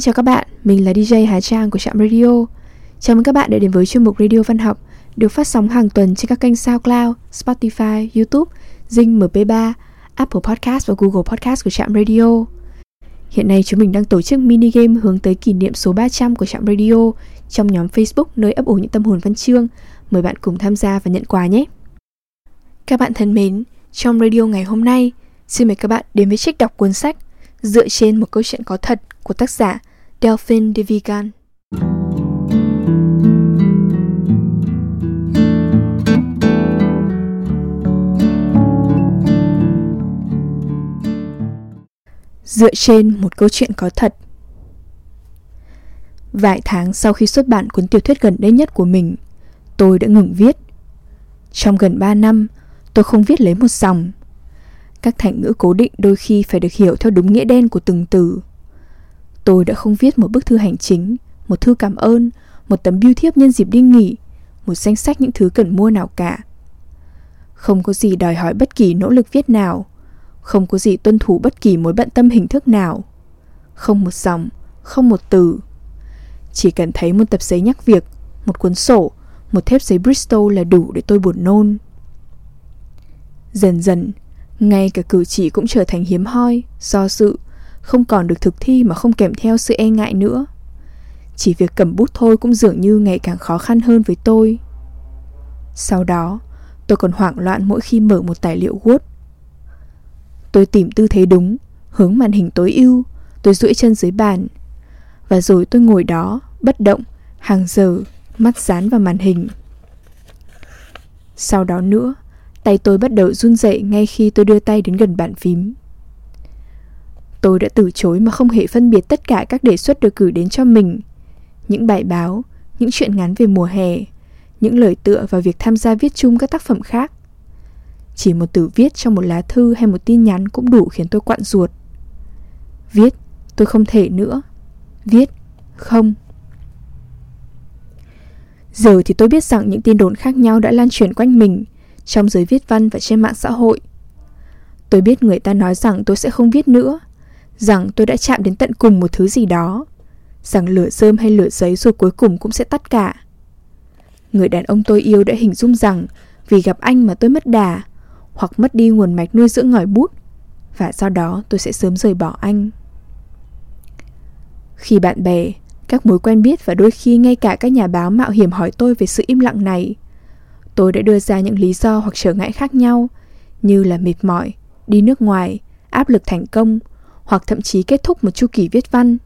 Xin chào các bạn, mình là DJ Hà Trang của Trạm Radio. Chào mừng các bạn đã đến với chuyên mục Radio Văn học được phát sóng hàng tuần trên các kênh SoundCloud, Spotify, YouTube, Zing MP3, Apple Podcast và Google Podcast của Trạm Radio. Hiện nay chúng mình đang tổ chức mini game hướng tới kỷ niệm số 300 của Trạm Radio trong nhóm Facebook nơi ấp ủ những tâm hồn văn chương. Mời bạn cùng tham gia và nhận quà nhé. Các bạn thân mến, trong radio ngày hôm nay, xin mời các bạn đến với trích đọc cuốn sách dựa trên một câu chuyện có thật của tác giả Delphine de Vigan. Dựa trên một câu chuyện có thật Vài tháng sau khi xuất bản cuốn tiểu thuyết gần đây nhất của mình, Tôi đã ngừng viết Trong gần 3 năm, Tôi không viết lấy một dòng các thành ngữ cố định đôi khi phải được hiểu theo đúng nghĩa đen của từng từ. Tôi đã không viết một bức thư hành chính, một thư cảm ơn, một tấm biêu thiếp nhân dịp đi nghỉ, một danh sách những thứ cần mua nào cả. Không có gì đòi hỏi bất kỳ nỗ lực viết nào, không có gì tuân thủ bất kỳ mối bận tâm hình thức nào. Không một dòng, không một từ. Chỉ cần thấy một tập giấy nhắc việc, một cuốn sổ, một thép giấy Bristol là đủ để tôi buồn nôn. Dần dần, ngay cả cử chỉ cũng trở thành hiếm hoi, do sự, không còn được thực thi mà không kèm theo sự e ngại nữa. Chỉ việc cầm bút thôi cũng dường như ngày càng khó khăn hơn với tôi. Sau đó, tôi còn hoảng loạn mỗi khi mở một tài liệu Word. Tôi tìm tư thế đúng, hướng màn hình tối ưu, tôi duỗi chân dưới bàn. Và rồi tôi ngồi đó, bất động, hàng giờ, mắt dán vào màn hình. Sau đó nữa, Tay tôi bắt đầu run rẩy ngay khi tôi đưa tay đến gần bàn phím. Tôi đã từ chối mà không hề phân biệt tất cả các đề xuất được gửi đến cho mình. Những bài báo, những chuyện ngắn về mùa hè, những lời tựa và việc tham gia viết chung các tác phẩm khác. Chỉ một từ viết trong một lá thư hay một tin nhắn cũng đủ khiến tôi quặn ruột. Viết, tôi không thể nữa. Viết, không. Giờ thì tôi biết rằng những tin đồn khác nhau đã lan truyền quanh mình trong giới viết văn và trên mạng xã hội. Tôi biết người ta nói rằng tôi sẽ không viết nữa, rằng tôi đã chạm đến tận cùng một thứ gì đó, rằng lửa rơm hay lửa giấy rồi cuối cùng cũng sẽ tắt cả. Người đàn ông tôi yêu đã hình dung rằng vì gặp anh mà tôi mất đà, hoặc mất đi nguồn mạch nuôi dưỡng ngòi bút, và sau đó tôi sẽ sớm rời bỏ anh. Khi bạn bè, các mối quen biết và đôi khi ngay cả các nhà báo mạo hiểm hỏi tôi về sự im lặng này, Tôi đã đưa ra những lý do hoặc trở ngại khác nhau, như là mệt mỏi, đi nước ngoài, áp lực thành công, hoặc thậm chí kết thúc một chu kỳ viết văn.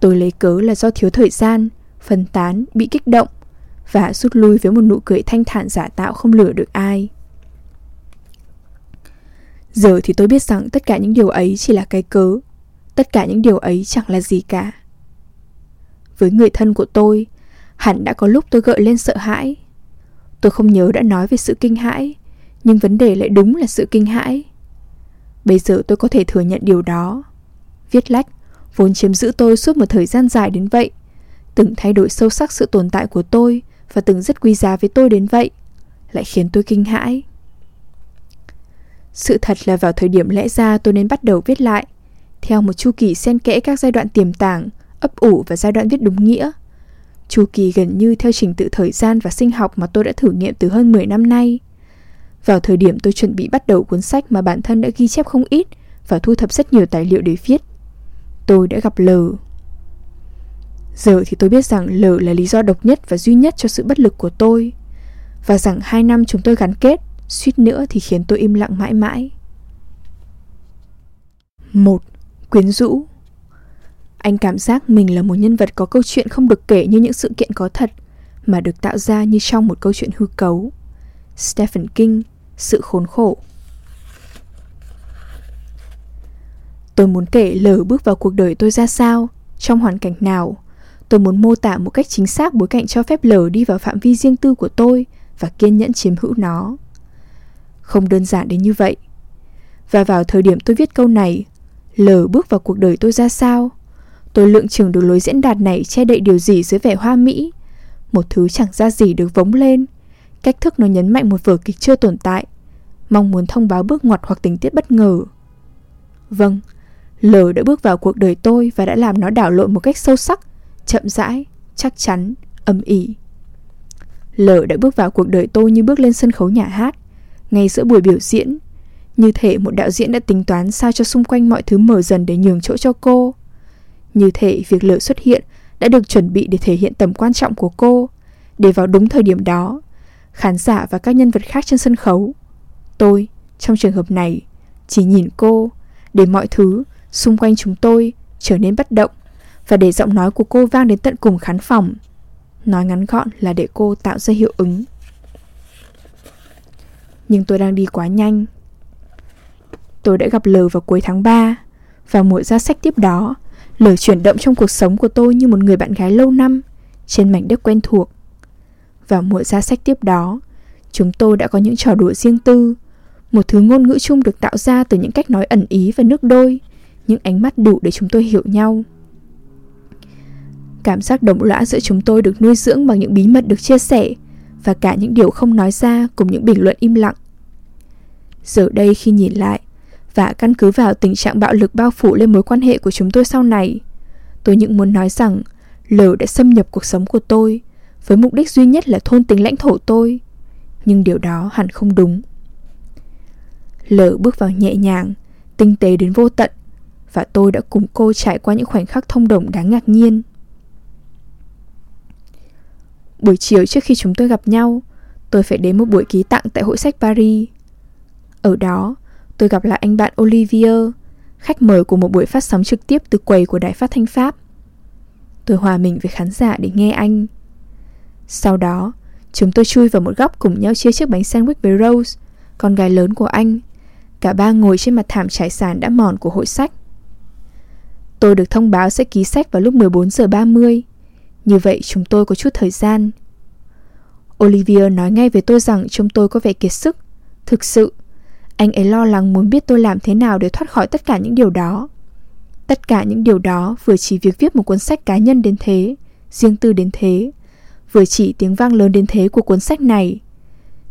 Tôi lấy cớ là do thiếu thời gian, phân tán, bị kích động và rút lui với một nụ cười thanh thản giả tạo không lừa được ai. Giờ thì tôi biết rằng tất cả những điều ấy chỉ là cái cớ, tất cả những điều ấy chẳng là gì cả. Với người thân của tôi, hẳn đã có lúc tôi gợi lên sợ hãi Tôi không nhớ đã nói về sự kinh hãi, nhưng vấn đề lại đúng là sự kinh hãi. Bây giờ tôi có thể thừa nhận điều đó. Viết lách, vốn chiếm giữ tôi suốt một thời gian dài đến vậy, từng thay đổi sâu sắc sự tồn tại của tôi và từng rất quý giá với tôi đến vậy, lại khiến tôi kinh hãi. Sự thật là vào thời điểm lẽ ra tôi nên bắt đầu viết lại, theo một chu kỳ xen kẽ các giai đoạn tiềm tàng, ấp ủ và giai đoạn viết đúng nghĩa – chu kỳ gần như theo trình tự thời gian và sinh học mà tôi đã thử nghiệm từ hơn 10 năm nay. Vào thời điểm tôi chuẩn bị bắt đầu cuốn sách mà bản thân đã ghi chép không ít và thu thập rất nhiều tài liệu để viết, tôi đã gặp L. Giờ thì tôi biết rằng L là lý do độc nhất và duy nhất cho sự bất lực của tôi và rằng hai năm chúng tôi gắn kết, suýt nữa thì khiến tôi im lặng mãi mãi. một Quyến rũ anh cảm giác mình là một nhân vật có câu chuyện không được kể như những sự kiện có thật, mà được tạo ra như trong một câu chuyện hư cấu. Stephen King, sự khốn khổ Tôi muốn kể lờ bước vào cuộc đời tôi ra sao, trong hoàn cảnh nào. Tôi muốn mô tả một cách chính xác bối cảnh cho phép lờ đi vào phạm vi riêng tư của tôi và kiên nhẫn chiếm hữu nó. Không đơn giản đến như vậy. Và vào thời điểm tôi viết câu này, lờ bước vào cuộc đời tôi ra sao, Tôi lượng chừng được lối diễn đạt này che đậy điều gì dưới vẻ hoa mỹ Một thứ chẳng ra gì được vống lên Cách thức nó nhấn mạnh một vở kịch chưa tồn tại Mong muốn thông báo bước ngoặt hoặc tình tiết bất ngờ Vâng, L đã bước vào cuộc đời tôi và đã làm nó đảo lộn một cách sâu sắc, chậm rãi, chắc chắn, âm ỉ. L đã bước vào cuộc đời tôi như bước lên sân khấu nhà hát, ngay giữa buổi biểu diễn. Như thể một đạo diễn đã tính toán sao cho xung quanh mọi thứ mở dần để nhường chỗ cho cô. Như thể việc L xuất hiện đã được chuẩn bị để thể hiện tầm quan trọng của cô, để vào đúng thời điểm đó, khán giả và các nhân vật khác trên sân khấu. Tôi, trong trường hợp này, chỉ nhìn cô, để mọi thứ xung quanh chúng tôi trở nên bất động và để giọng nói của cô vang đến tận cùng khán phòng. Nói ngắn gọn là để cô tạo ra hiệu ứng. Nhưng tôi đang đi quá nhanh. Tôi đã gặp L vào cuối tháng 3 và mùa ra sách tiếp đó L chuyển động trong cuộc sống của tôi như một người bạn gái lâu năm Trên mảnh đất quen thuộc vào mùa ra sách tiếp đó. Chúng tôi đã có những trò đùa riêng tư, Một thứ ngôn ngữ chung được tạo ra từ những cách nói ẩn ý và nước đôi, Những ánh mắt đủ để chúng tôi hiểu nhau. Cảm giác đồng lõa giữa chúng tôi được nuôi dưỡng bằng những bí mật được chia sẻ Và cả những điều không nói ra cùng những bình luận im lặng. Giờ đây khi nhìn lại Và căn cứ vào tình trạng bạo lực bao phủ lên mối quan hệ của chúng tôi sau này, Tôi những muốn nói rằng L đã xâm nhập cuộc sống của tôi với mục đích duy nhất là thôn tính lãnh thổ tôi Nhưng điều đó hẳn không đúng lở bước vào nhẹ nhàng Tinh tế đến vô tận Và tôi đã cùng cô trải qua những khoảnh khắc thông đồng đáng ngạc nhiên Buổi chiều trước khi chúng tôi gặp nhau Tôi phải đến một buổi ký tặng tại hội sách Paris ở đó, tôi gặp lại anh bạn Olivier, khách mời của một buổi phát sóng trực tiếp từ quầy của Đài Phát Thanh Pháp. Tôi hòa mình với khán giả để nghe anh. Sau đó, chúng tôi chui vào một góc cùng nhau chia chiếc bánh sandwich với Rose, con gái lớn của anh. Cả ba ngồi trên mặt thảm trải sàn đã mòn của hội sách. Tôi được thông báo sẽ ký sách vào lúc 14 giờ 30. Như vậy chúng tôi có chút thời gian. Olivia nói ngay với tôi rằng chúng tôi có vẻ kiệt sức. Thực sự, anh ấy lo lắng muốn biết tôi làm thế nào để thoát khỏi tất cả những điều đó. Tất cả những điều đó vừa chỉ việc viết một cuốn sách cá nhân đến thế, riêng tư đến thế, vừa chỉ tiếng vang lớn đến thế của cuốn sách này.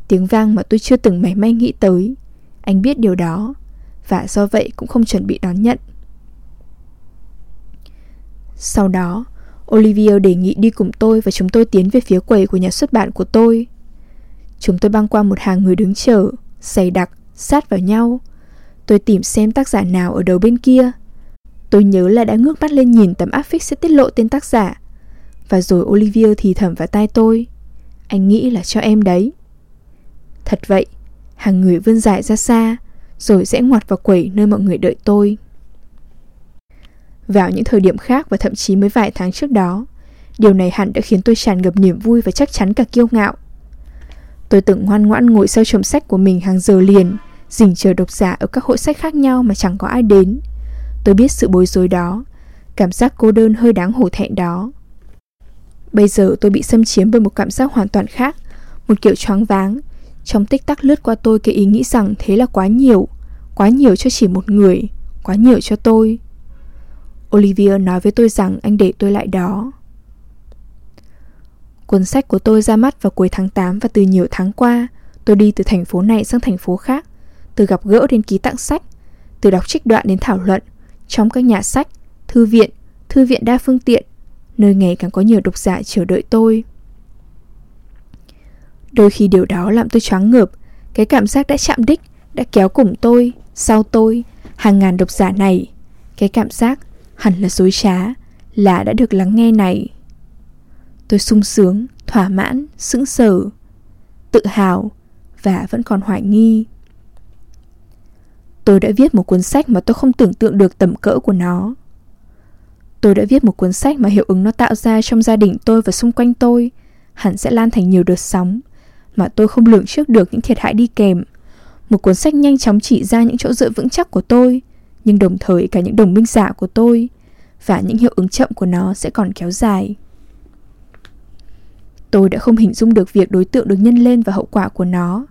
Tiếng vang mà tôi chưa từng mảy may nghĩ tới. Anh biết điều đó, và do vậy cũng không chuẩn bị đón nhận. Sau đó, Olivia đề nghị đi cùng tôi và chúng tôi tiến về phía quầy của nhà xuất bản của tôi. Chúng tôi băng qua một hàng người đứng chờ, dày đặc, sát vào nhau. Tôi tìm xem tác giả nào ở đầu bên kia. Tôi nhớ là đã ngước mắt lên nhìn tấm áp phích sẽ tiết lộ tên tác giả. Và rồi Olivia thì thầm vào tai tôi. Anh nghĩ là cho em đấy. Thật vậy, hàng người vươn dài ra xa, rồi rẽ ngoặt vào quầy nơi mọi người đợi tôi. Vào những thời điểm khác và thậm chí mới vài tháng trước đó, điều này hẳn đã khiến tôi tràn ngập niềm vui và chắc chắn cả kiêu ngạo. Tôi từng ngoan ngoãn ngồi sau chồng sách của mình hàng giờ liền, dình chờ độc giả ở các hội sách khác nhau mà chẳng có ai đến. Tôi biết sự bối rối đó, cảm giác cô đơn hơi đáng hổ thẹn đó. Bây giờ tôi bị xâm chiếm bởi một cảm giác hoàn toàn khác, một kiểu choáng váng. Trong tích tắc lướt qua tôi cái ý nghĩ rằng thế là quá nhiều, quá nhiều cho chỉ một người, quá nhiều cho tôi. Olivia nói với tôi rằng anh để tôi lại đó. Cuốn sách của tôi ra mắt vào cuối tháng 8 và từ nhiều tháng qua, tôi đi từ thành phố này sang thành phố khác, từ gặp gỡ đến ký tặng sách, từ đọc trích đoạn đến thảo luận, trong các nhà sách, thư viện, thư viện đa phương tiện, nơi ngày càng có nhiều độc giả chờ đợi tôi. Đôi khi điều đó làm tôi choáng ngợp, cái cảm giác đã chạm đích, đã kéo cùng tôi, sau tôi, hàng ngàn độc giả này. Cái cảm giác hẳn là dối trá, là đã được lắng nghe này. Tôi sung sướng, thỏa mãn, sững sờ, tự hào và vẫn còn hoài nghi. Tôi đã viết một cuốn sách mà tôi không tưởng tượng được tầm cỡ của nó. Tôi đã viết một cuốn sách mà hiệu ứng nó tạo ra trong gia đình tôi và xung quanh tôi hẳn sẽ lan thành nhiều đợt sóng mà tôi không lường trước được những thiệt hại đi kèm. Một cuốn sách nhanh chóng chỉ ra những chỗ dựa vững chắc của tôi, nhưng đồng thời cả những đồng minh giả của tôi và những hiệu ứng chậm của nó sẽ còn kéo dài. Tôi đã không hình dung được việc đối tượng được nhân lên và hậu quả của nó.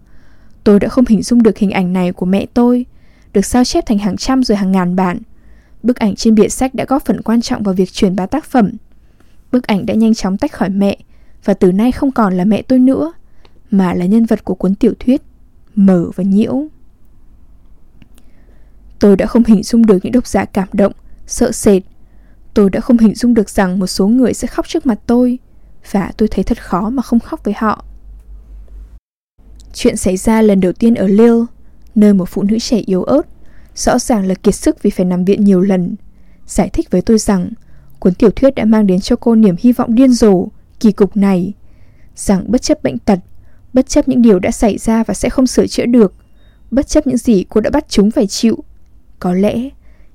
Tôi đã không hình dung được hình ảnh này của mẹ tôi, được sao chép thành hàng trăm rồi hàng ngàn bản. Bức ảnh trên bìa sách đã góp phần quan trọng vào việc truyền bá tác phẩm. Bức ảnh đã nhanh chóng tách khỏi mẹ và từ nay không còn là mẹ tôi nữa, mà là nhân vật của cuốn tiểu thuyết Mở và Nhiễu. Tôi đã không hình dung được những độc giả cảm động, sợ sệt. Tôi đã không hình dung được rằng một số người sẽ khóc trước mặt tôi và tôi thấy thật khó mà không khóc với họ. Chuyện xảy ra lần đầu tiên ở Lille, nơi một phụ nữ trẻ yếu ớt, rõ ràng là kiệt sức vì phải nằm viện nhiều lần, giải thích với tôi rằng cuốn tiểu thuyết đã mang đến cho cô niềm hy vọng điên rồ, kỳ cục này, rằng bất chấp bệnh tật, bất chấp những điều đã xảy ra và sẽ không sửa chữa được, bất chấp những gì cô đã bắt chúng phải chịu, có lẽ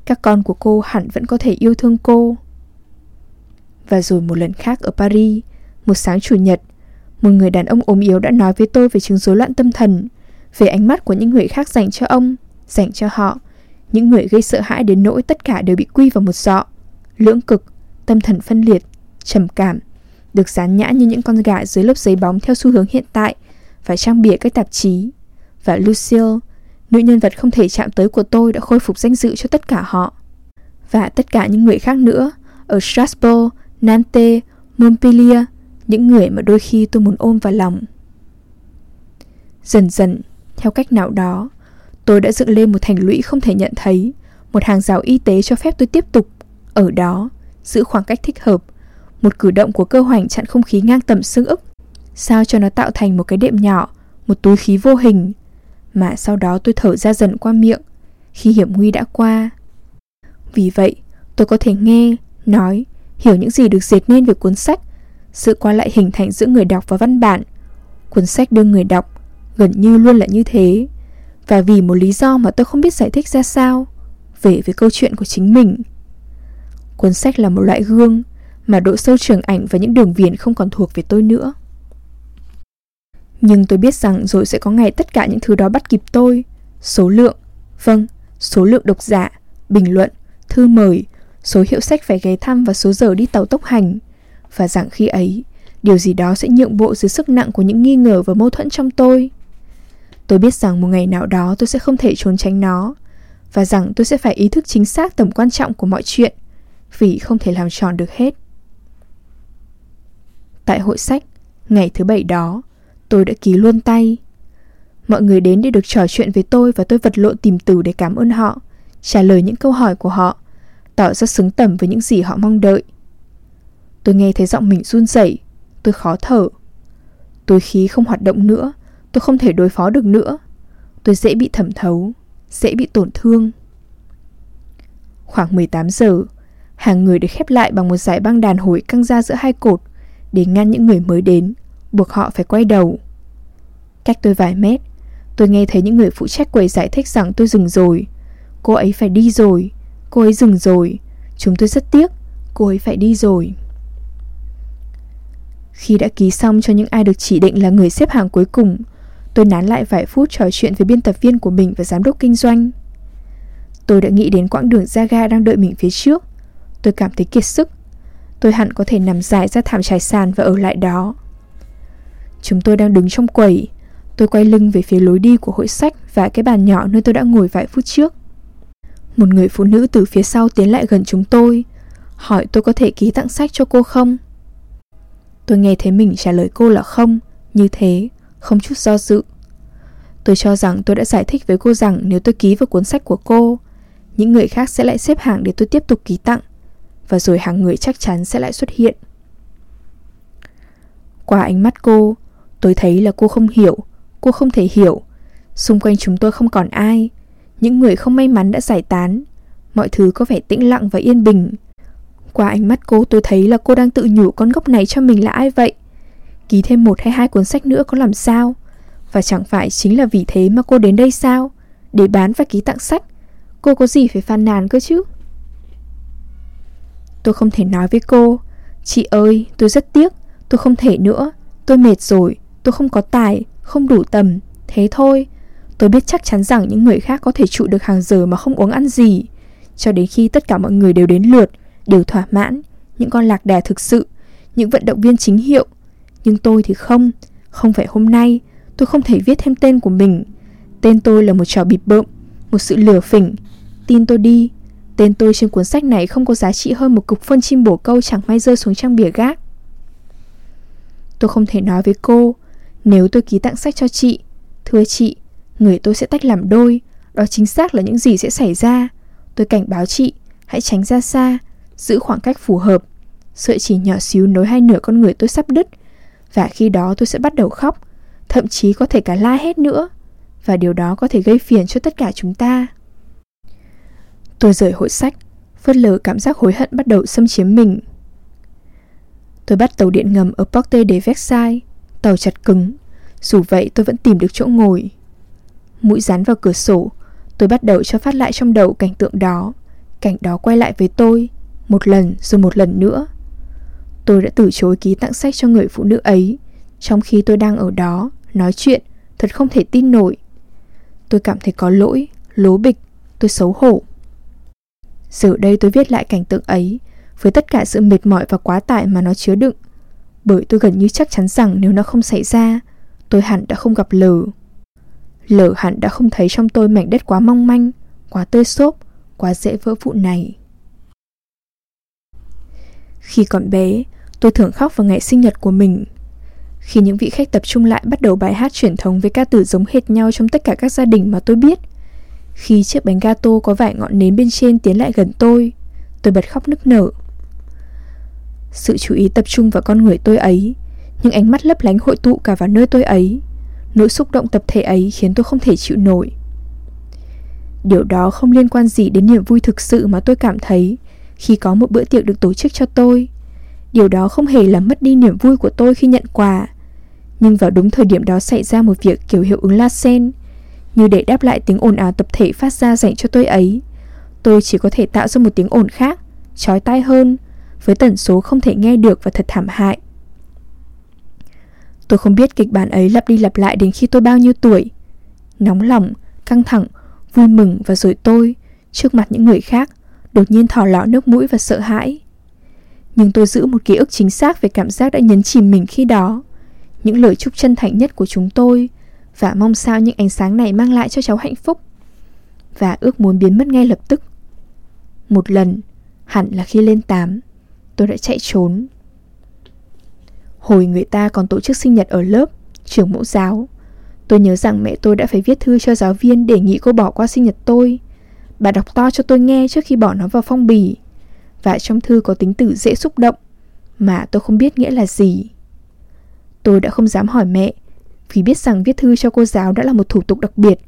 các con của cô hẳn vẫn có thể yêu thương cô. Và rồi một lần khác ở Paris, một sáng chủ nhật, một người đàn ông ốm yếu đã nói với tôi về chứng rối loạn tâm thần, về ánh mắt của những người khác dành cho ông, dành cho họ, những người gây sợ hãi đến nỗi tất cả đều bị quy vào một dọ, lưỡng cực, tâm thần phân liệt, trầm cảm, được dán nhã như những con gà dưới lớp giấy bóng theo xu hướng hiện tại và trang bìa các tạp chí. Và Lucille, nữ nhân vật không thể chạm tới của tôi đã khôi phục danh dự cho tất cả họ. Và tất cả những người khác nữa, ở Strasbourg, Nantes, Montpellier, những người mà đôi khi tôi muốn ôm vào lòng. Dần dần, theo cách nào đó, tôi đã dựng lên một thành lũy không thể nhận thấy, một hàng rào y tế cho phép tôi tiếp tục, ở đó, giữ khoảng cách thích hợp, một cử động của cơ hoành chặn không khí ngang tầm xương ức, sao cho nó tạo thành một cái đệm nhỏ, một túi khí vô hình, mà sau đó tôi thở ra dần qua miệng, khi hiểm nguy đã qua. Vì vậy, tôi có thể nghe, nói, hiểu những gì được dệt nên về cuốn sách sự qua lại hình thành giữa người đọc và văn bản. Cuốn sách đưa người đọc gần như luôn là như thế. Và vì một lý do mà tôi không biết giải thích ra sao, về với câu chuyện của chính mình. Cuốn sách là một loại gương mà độ sâu trường ảnh và những đường viền không còn thuộc về tôi nữa. Nhưng tôi biết rằng rồi sẽ có ngày tất cả những thứ đó bắt kịp tôi. Số lượng, vâng, số lượng độc giả, bình luận, thư mời, số hiệu sách phải ghé thăm và số giờ đi tàu tốc hành và rằng khi ấy, điều gì đó sẽ nhượng bộ dưới sức nặng của những nghi ngờ và mâu thuẫn trong tôi. Tôi biết rằng một ngày nào đó tôi sẽ không thể trốn tránh nó và rằng tôi sẽ phải ý thức chính xác tầm quan trọng của mọi chuyện vì không thể làm tròn được hết. Tại hội sách, ngày thứ bảy đó, tôi đã ký luôn tay. Mọi người đến để được trò chuyện với tôi và tôi vật lộn tìm từ để cảm ơn họ, trả lời những câu hỏi của họ, tỏ ra xứng tầm với những gì họ mong đợi. Tôi nghe thấy giọng mình run rẩy, tôi khó thở. Tôi khí không hoạt động nữa, tôi không thể đối phó được nữa. Tôi dễ bị thẩm thấu, dễ bị tổn thương. Khoảng 18 giờ, hàng người được khép lại bằng một dải băng đàn hồi căng ra giữa hai cột để ngăn những người mới đến, buộc họ phải quay đầu. Cách tôi vài mét, tôi nghe thấy những người phụ trách quầy giải thích rằng tôi dừng rồi. Cô ấy phải đi rồi, cô ấy dừng rồi, chúng tôi rất tiếc, cô ấy phải đi rồi. Khi đã ký xong cho những ai được chỉ định là người xếp hàng cuối cùng, tôi nán lại vài phút trò chuyện với biên tập viên của mình và giám đốc kinh doanh. Tôi đã nghĩ đến quãng đường ra ga đang đợi mình phía trước. Tôi cảm thấy kiệt sức. Tôi hẳn có thể nằm dài ra thảm trải sàn và ở lại đó. Chúng tôi đang đứng trong quầy. Tôi quay lưng về phía lối đi của hội sách và cái bàn nhỏ nơi tôi đã ngồi vài phút trước. Một người phụ nữ từ phía sau tiến lại gần chúng tôi, hỏi tôi có thể ký tặng sách cho cô không. Tôi nghe thấy mình trả lời cô là không Như thế, không chút do dự. Tôi cho rằng tôi đã giải thích với cô rằng Nếu tôi ký vào cuốn sách của cô, Những người khác sẽ lại xếp hàng để tôi tiếp tục ký tặng, Và rồi hàng người chắc chắn sẽ lại xuất hiện. Qua ánh mắt cô, Tôi thấy là cô không hiểu, Cô không thể hiểu. Xung quanh chúng tôi không còn ai, Những người không may mắn đã giải tán, Mọi thứ có vẻ tĩnh lặng và yên bình. Qua ánh mắt cô, tôi thấy là cô đang tự nhủ con gốc này cho mình là ai vậy? Ký thêm một hay hai cuốn sách nữa có làm sao? Và chẳng phải chính là vì thế mà cô đến đây sao? Để bán và ký tặng sách Cô có gì phải phàn nàn cơ chứ? Tôi không thể nói với cô Chị ơi tôi rất tiếc Tôi không thể nữa Tôi mệt rồi Tôi không có tài Không đủ tầm. Thế thôi Tôi biết chắc chắn rằng những người khác có thể trụ được hàng giờ mà không uống ăn gì. Cho đến khi tất cả mọi người đều đến lượt đều thỏa mãn, những con lạc đà thực sự, những vận động viên chính hiệu. Nhưng tôi thì không, không phải hôm nay, tôi không thể viết thêm tên của mình. Tên tôi là một trò bịp bợm, một sự lừa phỉnh. Tin tôi đi, tên tôi trên cuốn sách này không có giá trị hơn một cục phân chim bổ câu chẳng may rơi xuống trang bìa gác. Tôi không thể nói với cô, nếu tôi ký tặng sách cho chị, thưa chị, người tôi sẽ tách làm đôi, Đó chính xác là những gì sẽ xảy ra. Tôi cảnh báo chị, hãy tránh ra xa, giữ khoảng cách phù hợp. Sợi chỉ nhỏ xíu nối hai nửa con người tôi sắp đứt. Và khi đó tôi sẽ bắt đầu khóc, thậm chí có thể cả la hét nữa. Và điều đó có thể gây phiền cho tất cả chúng ta. Tôi rời hội sách, phớt lờ cảm giác hối hận bắt đầu xâm chiếm mình. Tôi bắt tàu điện ngầm ở Porte de Versailles, tàu chặt cứng. Dù vậy tôi vẫn tìm được chỗ ngồi. Mũi dán vào cửa sổ, tôi bắt đầu cho phát lại trong đầu cảnh tượng đó. Cảnh đó quay lại với tôi, một lần rồi một lần nữa. Tôi đã từ chối ký tặng sách cho người phụ nữ ấy, trong khi tôi đang ở đó, nói chuyện, thật không thể tin nổi. Tôi cảm thấy có lỗi, lố bịch, tôi xấu hổ. Giờ đây tôi viết lại cảnh tượng ấy với tất cả sự mệt mỏi và quá tải mà nó chứa đựng. Bởi tôi gần như chắc chắn rằng nếu nó không xảy ra, tôi hẳn đã không gặp lờ. Lờ hẳn đã không thấy trong tôi mảnh đất quá mong manh, quá tơi xốp, quá dễ vỡ vụn này. Khi còn bé, tôi thường khóc vào ngày sinh nhật của mình. Khi những vị khách tập trung lại bắt đầu bài hát truyền thống với ca từ giống hệt nhau trong tất cả các gia đình mà tôi biết, khi chiếc bánh gato có vài ngọn nến bên trên tiến lại gần tôi, tôi bật khóc nức nở. Sự chú ý tập trung vào con người tôi ấy, những ánh mắt lấp lánh hội tụ cả vào nơi tôi ấy. Nỗi xúc động tập thể ấy khiến tôi không thể chịu nổi. Điều đó không liên quan gì đến niềm vui thực sự mà tôi cảm thấy khi có một bữa tiệc được tổ chức cho tôi. Điều đó không hề làm mất đi niềm vui của tôi khi nhận quà. Nhưng vào đúng thời điểm đó xảy ra một việc kiểu hiệu ứng La Sen, như để đáp lại tiếng ồn ào tập thể phát ra dành cho tôi ấy. Tôi chỉ có thể tạo ra một tiếng ồn khác, chói tai hơn, với tần số không thể nghe được và thật thảm hại. Tôi không biết kịch bản ấy lặp đi lặp lại đến khi tôi bao nhiêu tuổi. Nóng lòng, căng thẳng, vui mừng và rồi tôi, trước mặt những người khác, đột nhiên thò lọ nước mũi và sợ hãi. Nhưng tôi giữ một ký ức chính xác về cảm giác đã nhấn chìm mình khi đó. Những lời chúc chân thành nhất của chúng tôi và mong sao những ánh sáng này mang lại cho cháu hạnh phúc và ước muốn biến mất ngay lập tức. Một lần, hẳn là khi lên 8, tôi đã chạy trốn. Hồi người ta còn tổ chức sinh nhật ở lớp, trường mẫu giáo, tôi nhớ rằng mẹ tôi đã phải viết thư cho giáo viên đề nghị cô bỏ qua sinh nhật tôi. Bà đọc to cho tôi nghe trước khi bỏ nó vào phong bì. Và trong thư có tính từ dễ xúc động, mà tôi không biết nghĩa là gì. Tôi đã không dám hỏi mẹ vì biết rằng viết thư cho cô giáo đã là một thủ tục đặc biệt,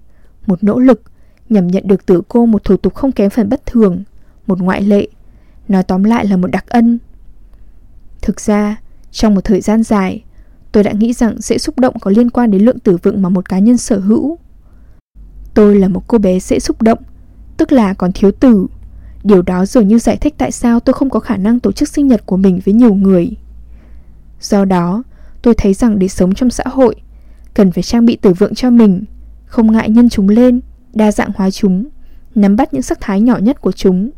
một nỗ lực nhằm nhận được từ cô một thủ tục không kém phần bất thường, một ngoại lệ, nói tóm lại là một đặc ân. Thực ra, trong một thời gian dài, tôi đã nghĩ rằng dễ xúc động có liên quan đến lượng tử vựng mà một cá nhân sở hữu. Tôi là một cô bé dễ xúc động, tức là còn thiếu tử. Điều đó dường như giải thích tại sao tôi không có khả năng tổ chức sinh nhật của mình với nhiều người. Do đó, tôi thấy rằng để sống trong xã hội, cần phải trang bị tử vượng cho mình, không ngại nhân chúng lên, đa dạng hóa chúng, nắm bắt những sắc thái nhỏ nhất của chúng.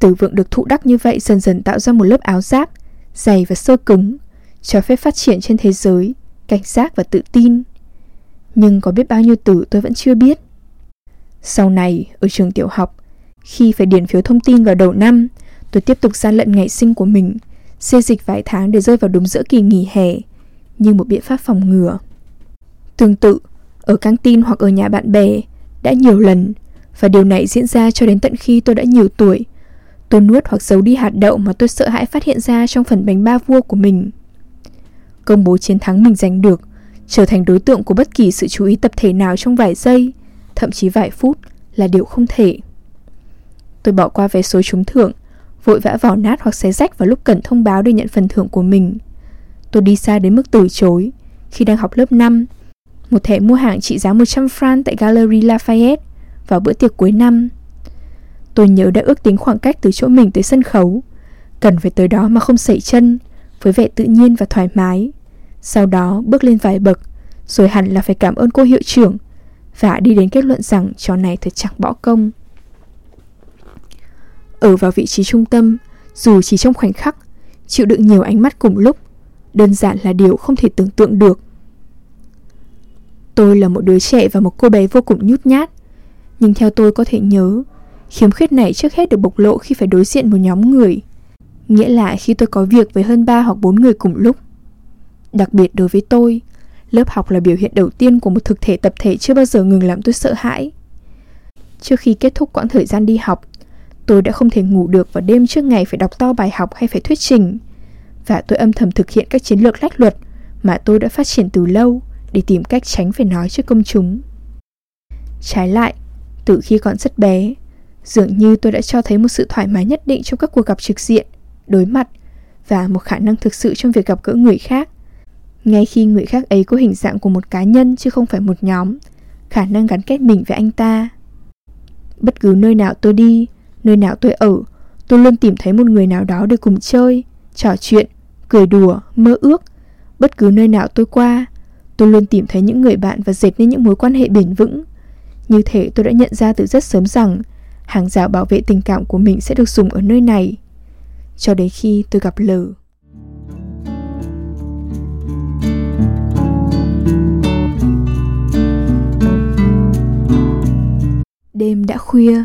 Tử vượng được thụ đắc như vậy dần dần tạo ra một lớp áo giáp, dày và sơ cứng, cho phép phát triển trên thế giới, cảnh giác và tự tin. Nhưng có biết bao nhiêu từ tôi vẫn chưa biết. Sau này, ở trường tiểu học, khi phải điền phiếu thông tin vào đầu năm, tôi tiếp tục gian lận ngày sinh của mình, xê dịch vài tháng để rơi vào đúng giữa kỳ nghỉ hè, như một biện pháp phòng ngừa. Tương tự, ở căng tin hoặc ở nhà bạn bè, đã nhiều lần, và điều này diễn ra cho đến tận khi tôi đã nhiều tuổi. Tôi nuốt hoặc giấu đi hạt đậu mà tôi sợ hãi phát hiện ra trong phần bánh ba vua của mình. Công bố chiến thắng mình giành được, trở thành đối tượng của bất kỳ sự chú ý tập thể nào trong vài giây, thậm chí vài phút là điều không thể. Tôi bỏ qua vé số trúng thưởng, vội vã vỏ nát hoặc xé rách vào lúc cần thông báo để nhận phần thưởng của mình. Tôi đi xa đến mức từ chối. Khi đang học lớp 5, một thẻ mua hàng trị giá 100 franc tại Gallery Lafayette vào bữa tiệc cuối năm. Tôi nhớ đã ước tính khoảng cách từ chỗ mình tới sân khấu, cần phải tới đó mà không sẩy chân, với vẻ tự nhiên và thoải mái. Sau đó bước lên vài bậc, rồi hẳn là phải cảm ơn cô hiệu trưởng và đi đến kết luận rằng trò này thật chẳng bỏ công. Ở vào vị trí trung tâm, dù chỉ trong khoảnh khắc, chịu đựng nhiều ánh mắt cùng lúc, đơn giản là điều không thể tưởng tượng được. Tôi là một đứa trẻ và một cô bé vô cùng nhút nhát. Nhưng theo tôi có thể nhớ, khiếm khuyết này trước hết được bộc lộ khi phải đối diện một nhóm người. Nghĩa là khi tôi có việc với hơn 3 hoặc 4 người cùng lúc. Đặc biệt đối với tôi, lớp học là biểu hiện đầu tiên của một thực thể tập thể chưa bao giờ ngừng làm tôi sợ hãi. Trước khi kết thúc quãng thời gian đi học, tôi đã không thể ngủ được vào đêm trước ngày phải đọc to bài học hay phải thuyết trình. Và tôi âm thầm thực hiện các chiến lược lách luật mà tôi đã phát triển từ lâu để tìm cách tránh phải nói trước công chúng. Trái lại, từ khi còn rất bé, dường như tôi đã cho thấy một sự thoải mái nhất định trong các cuộc gặp trực diện, đối mặt và một khả năng thực sự trong việc gặp gỡ người khác. Ngay khi người khác ấy có hình dạng của một cá nhân chứ không phải một nhóm, khả năng gắn kết mình với anh ta. Bất cứ nơi nào tôi đi, nơi nào tôi ở, tôi luôn tìm thấy một người nào đó để cùng chơi, trò chuyện, cười đùa, mơ ước. Bất cứ nơi nào tôi qua, tôi luôn tìm thấy những người bạn và dệt nên những mối quan hệ bền vững. Như thế tôi đã nhận ra từ rất sớm rằng hàng rào bảo vệ tình cảm của mình sẽ được dùng ở nơi này. Cho đến khi tôi gặp L. Đêm đã khuya,